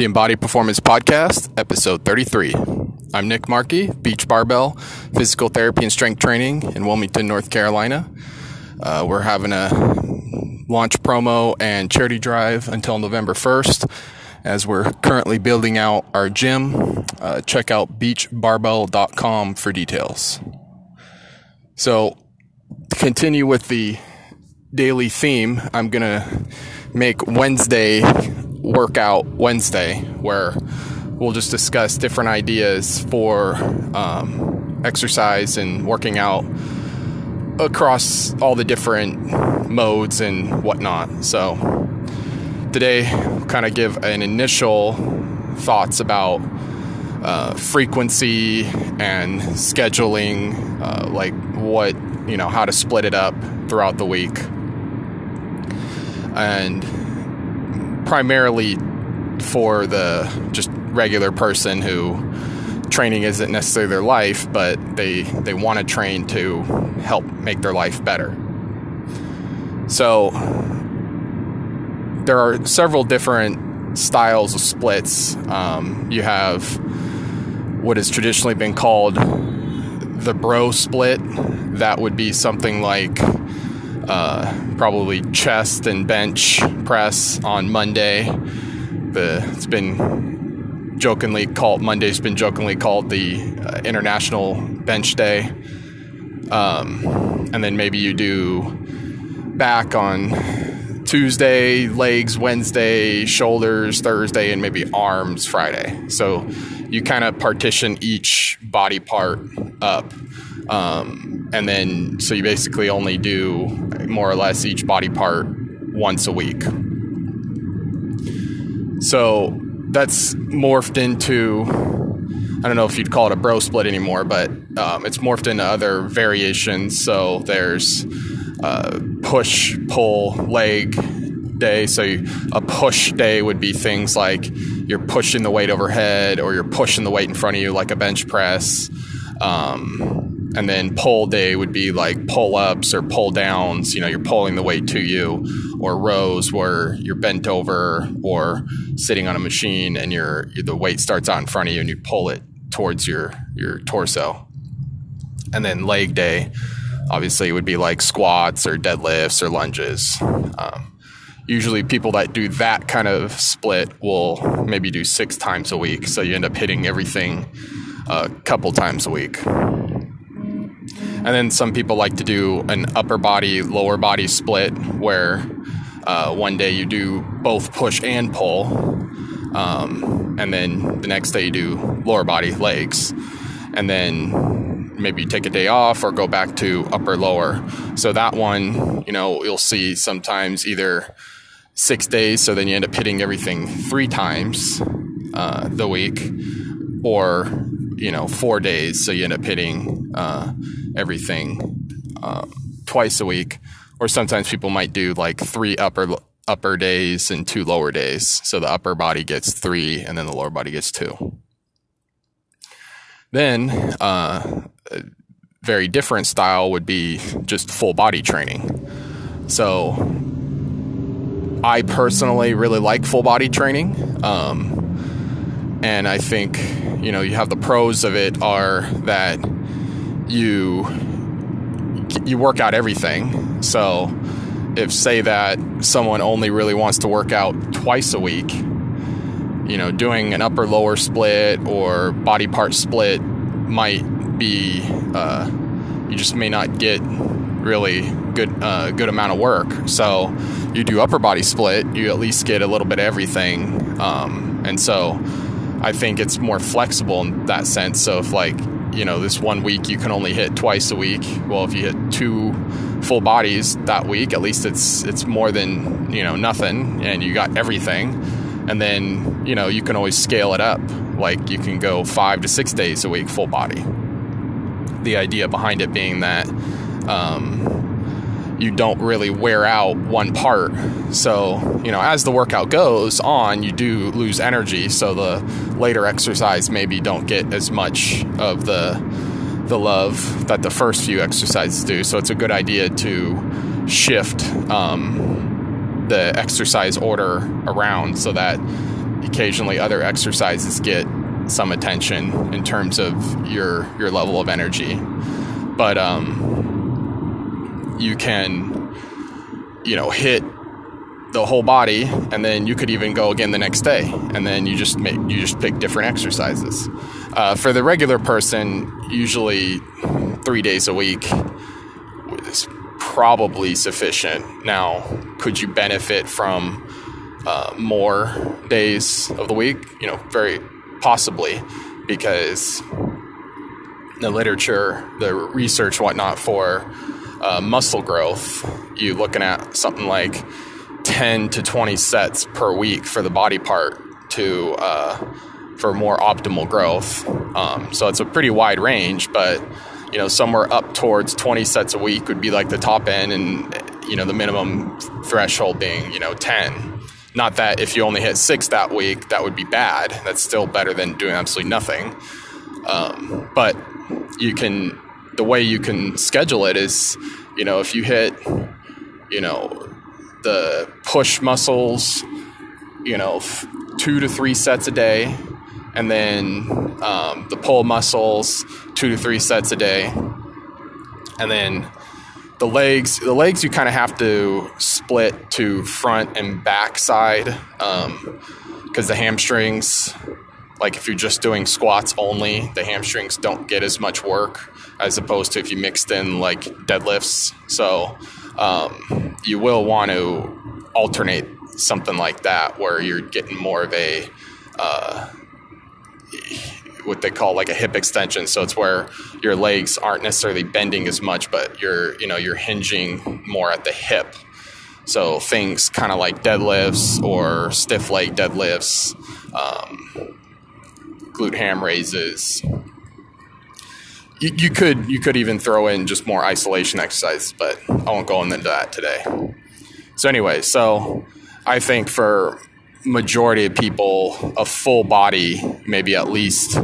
the Embodied Performance Podcast, episode 33. I'm Nick Markis, Beach Barbell, Physical Therapy and Strength Training in Wilmington, North Carolina. Uh, we're having a launch promo and charity drive until November 1st as we're currently building out our gym. Uh, check out beachbarbell.com for details. So, to continue with the daily theme, I'm going to make Wednesday workout Wednesday where we'll just discuss different ideas for um, exercise and working out across all the different modes and whatnot. So today, kind of give an initial thoughts about uh, frequency and scheduling, uh, like what you know, how to split it up throughout the week, and primarily for the just regular person who training isn't necessarily their life, but they they want to train to help make their life better. So there are several different styles of splits. Um, you have what has traditionally been called the bro split. That would be something like uh, probably chest and bench press on Monday. The it's been jokingly called Monday's been jokingly called the uh, International Bench Day, um, and then maybe you do back on Tuesday, legs Wednesday, shoulders Thursday, and maybe arms Friday. So you kind of partition each body part up. Um, and then, so you basically only do more or less each body part once a week. So that's morphed into, I don't know if you'd call it a bro split anymore, but um, it's morphed into other variations. So there's uh, push, pull, leg day. So you, a push day would be things like you're pushing the weight overhead or you're pushing the weight in front of you, like a bench press. Um, and then pull day would be like pull ups or pull downs. You know, you're pulling the weight to you, or rows where you're bent over or sitting on a machine and your the weight starts out in front of you and you pull it towards your your torso. And then leg day, obviously, would be like squats or deadlifts or lunges. Um, usually, people that do that kind of split will maybe do six times a week, so you end up hitting everything a couple times a week. And then some people like to do an upper body, lower body split where uh, one day you do both push and pull. Um, and then the next day you do lower body, legs. And then maybe take a day off or go back to upper, lower. So that one, you know, you'll see sometimes either six days, so then you end up hitting everything three times uh, the week, or you know four days, so you end up hitting uh, everything uh, twice a week, or sometimes people might do like three upper upper days and two lower days. So the upper body gets three, and then the lower body gets two. Then, uh, a very different style would be just full body training. So, I personally really like full body training. Um, and I think, you know, you have the pros of it are that you you work out everything. So if say that someone only really wants to work out twice a week, you know, doing an upper lower split or body part split might be uh, you just may not get really good uh, good amount of work. So you do upper body split, you at least get a little bit of everything, um, and so I think it's more flexible in that sense. So if like you know this one week you can only hit twice a week. Well if you hit two full bodies that week at least it's it's more than you know nothing and you got everything. And then you know you can always scale it up. Like you can go five to six days a week full body. The idea behind it being that um, you don't really wear out one part. So, you know, as the workout goes on, you do lose energy. So the later exercise maybe don't get as much of the the love that the first few exercises do. So it's a good idea to shift um, the exercise order around so that occasionally other exercises get some attention in terms of your your level of energy. But um, you can, you know, hit the whole body, and then you could even go again the next day, and then you just make you just pick different exercises. Uh, for the regular person, usually three days a week is probably sufficient. Now, could you benefit from uh, more days of the week? You know, very possibly, because the literature, the research, whatnot for uh, muscle growth, you looking at something like 10 to 20 sets per week for the body part to uh, for more optimal growth. Um, so it's a pretty wide range, but you know somewhere up towards 20 sets a week would be like the top end, and you know the minimum threshold being you know 10. Not that if you only hit six that week, that would be bad. That's still better than doing absolutely nothing. Um, but you can the way you can schedule it is you know if you hit you know the push muscles, you know, two to three sets a day, and then um, the pull muscles, two to three sets a day, and then the legs. The legs you kind of have to split to front and back side because um, the hamstrings. Like if you're just doing squats only, the hamstrings don't get as much work as opposed to if you mixed in like deadlifts. So um, you will want to alternate something like that where you're getting more of a uh, what they call like a hip extension. So it's where your legs aren't necessarily bending as much, but you're you know you're hinging more at the hip. So things kind of like deadlifts or stiff leg deadlifts, um, glute ham raises, you, you could you could even throw in just more isolation exercises, but I won't go into that today. So anyway, so I think for majority of people, a full body, maybe at least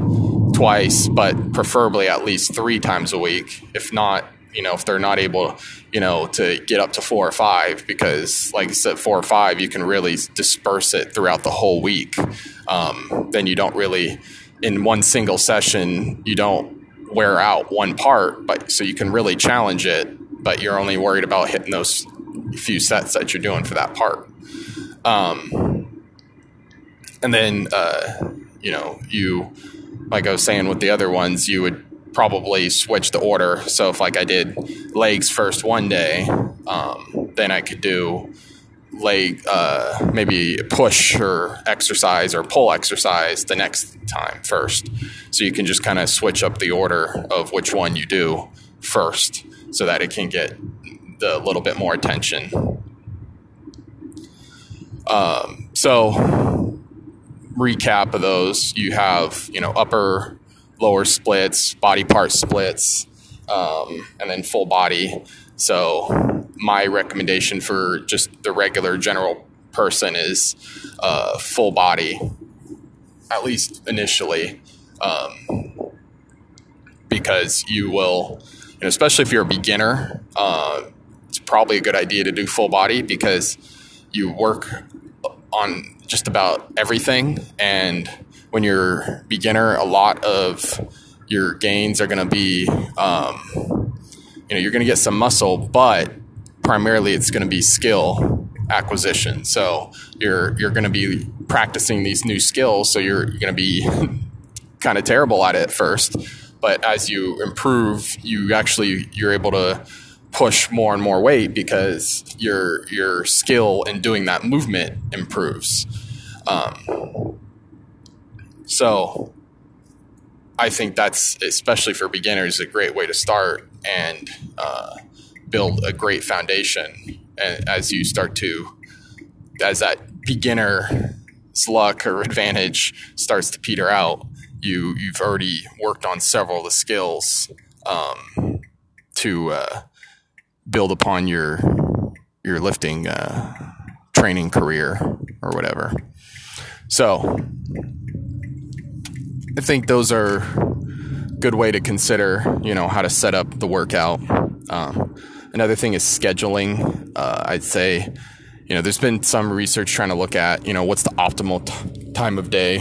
twice, but preferably at least three times a week. If not, you know, if they're not able, you know, to get up to four or five, because like I said, four or five, you can really disperse it throughout the whole week. Um, then you don't really, in one single session, you don't wear out one part, but so you can really challenge it, but you're only worried about hitting those few sets that you're doing for that part. Um, and then, uh, you know, you, like I was saying with the other ones, you would probably switch the order. So if like I did legs first one day, um, then I could do leg uh, maybe push or exercise or pull exercise the next time first. So you can just kind of switch up the order of which one you do first so that it can get the little bit more attention. Um, so recap of those you have you know upper lower splits body part splits um, and then full body so my recommendation for just the regular general person is uh, full body, at least initially, um, because you will, you know, especially if you're a beginner, uh, it's probably a good idea to do full body because you work on just about everything. And when you're beginner a lot of your gains are going to be um, you know you're going to get some muscle, but primarily it's going to be skill acquisition. So you're you're going to be practicing these new skills. So you're going to be kind of terrible at it at first, but as you improve, you actually you're able to push more and more weight because your your skill in doing that movement improves. Um, so I think that's especially for beginners a great way to start and uh, build a great foundation. As you start to, as that beginner's luck or advantage starts to peter out, you you've already worked on several of the skills um, to uh, build upon your your lifting uh, training career or whatever. So I think those are good way to consider, you know, how to set up the workout. Um, another thing is scheduling. Uh, I'd say, you know, there's been some research trying to look at, you know, what's the optimal t- time of day.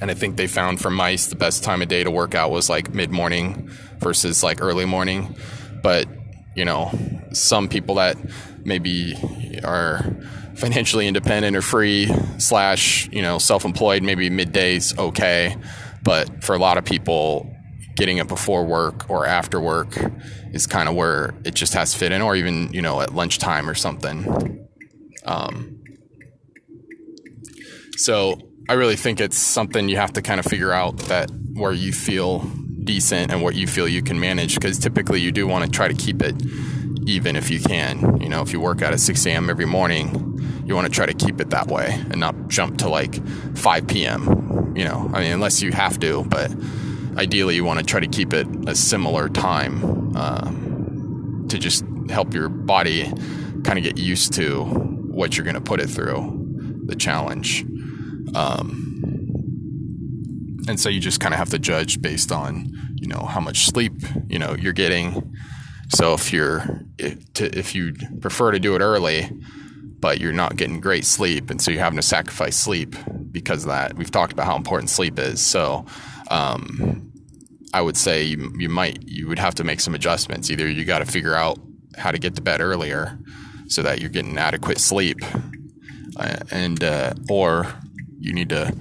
And I think they found for mice the best time of day to work out was like mid morning versus like early morning. But, you know, some people that maybe are financially independent or free slash, you know, self employed, maybe midday's okay. But for a lot of people, getting it before work or after work is kind of where it just has to fit in, or even, you know, at lunchtime or something. Um, so I really think it's something you have to kind of figure out that where you feel decent and what you feel you can manage because typically you do want to try to keep it even if you can. You know, if you work out at 6 a.m. every morning, you want to try to keep it that way and not jump to like 5 p.m. You know, I mean, unless you have to, but ideally you want to try to keep it a similar time uh, to just help your body kind of get used to what you're going to put it through, the challenge. Um, and so you just kind of have to judge based on, you know, how much sleep, you know, you're getting. So if you're, if, to, if you prefer to do it early, but you're not getting great sleep, and so you're having to sacrifice sleep because that. We've talked about how important sleep is. So, um, I would say you, you might you would have to make some adjustments. Either you got to figure out how to get to bed earlier so that you're getting adequate sleep, uh, and uh, or you need to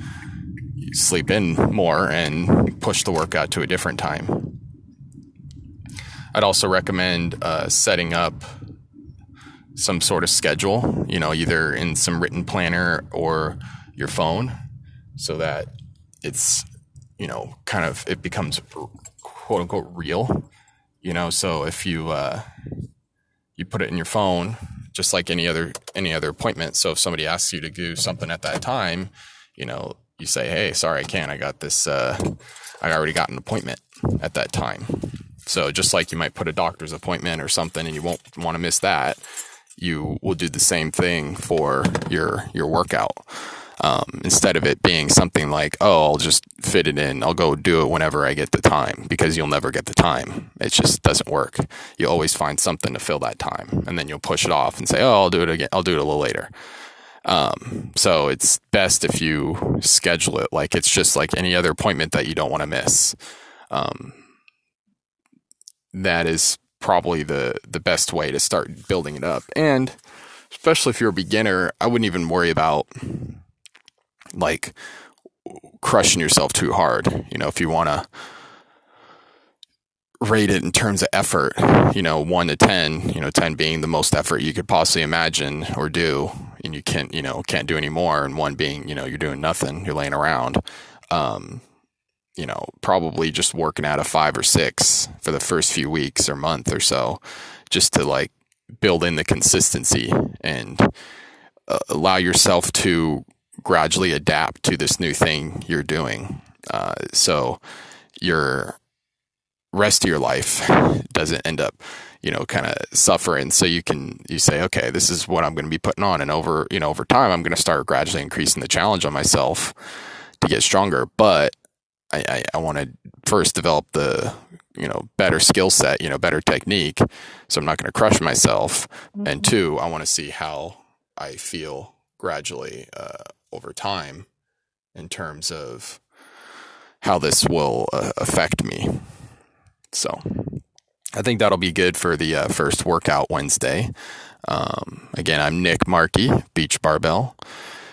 sleep in more and push the workout to a different time. I'd also recommend uh, setting up some sort of schedule, you know, either in some written planner or your phone, so that it's, you know, kind of it becomes quote unquote real, you know. So if you uh, you put it in your phone, just like any other any other appointment. So if somebody asks you to do something at that time, you know, you say, "Hey, sorry, I can't. I got this. Uh, I already got an appointment at that time." So just like you might put a doctor's appointment or something, and you won't want to miss that, you will do the same thing for your your workout. Um, instead of it being something like, "Oh, I'll just fit it in. I'll go do it whenever I get the time," because you'll never get the time. It just doesn't work. You always find something to fill that time, and then you'll push it off and say, "Oh, I'll do it again. I'll do it a little later." Um, so it's best if you schedule it like it's just like any other appointment that you don't want to miss. Um, that is probably the the best way to start building it up. And especially if you're a beginner, I wouldn't even worry about like crushing yourself too hard. You know, if you want to rate it in terms of effort, you know, 1 to 10, you know, 10 being the most effort you could possibly imagine or do and you can't, you know, can't do any more and one being, you know, you're doing nothing, you're laying around. Um, you know, probably just working out a 5 or 6 for the first few weeks or month or so just to like build in the consistency and uh, allow yourself to gradually adapt to this new thing you're doing. Uh, so your rest of your life doesn't end up, you know, kind of suffering. So you can you say, okay, this is what I'm going to be putting on, and over you know over time, I'm going to start gradually increasing the challenge on myself to get stronger. But I, I, I want to first develop the you know better skill set, you know, better technique, so I'm not going to crush myself. Mm-hmm. And two, I want to see how I feel gradually uh, over time in terms of how this will uh, affect me. So I think that'll be good for the uh, first workout Wednesday. Um, again, I'm Nick Markis, Beach Barbell,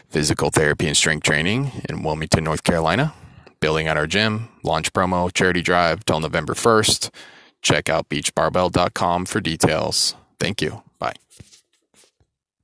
physical therapy and strength training in Wilmington, North Carolina. Building out our gym, launch promo, charity drive till November 1st. Check out beachbarbell.com for details. Thank you. Bye.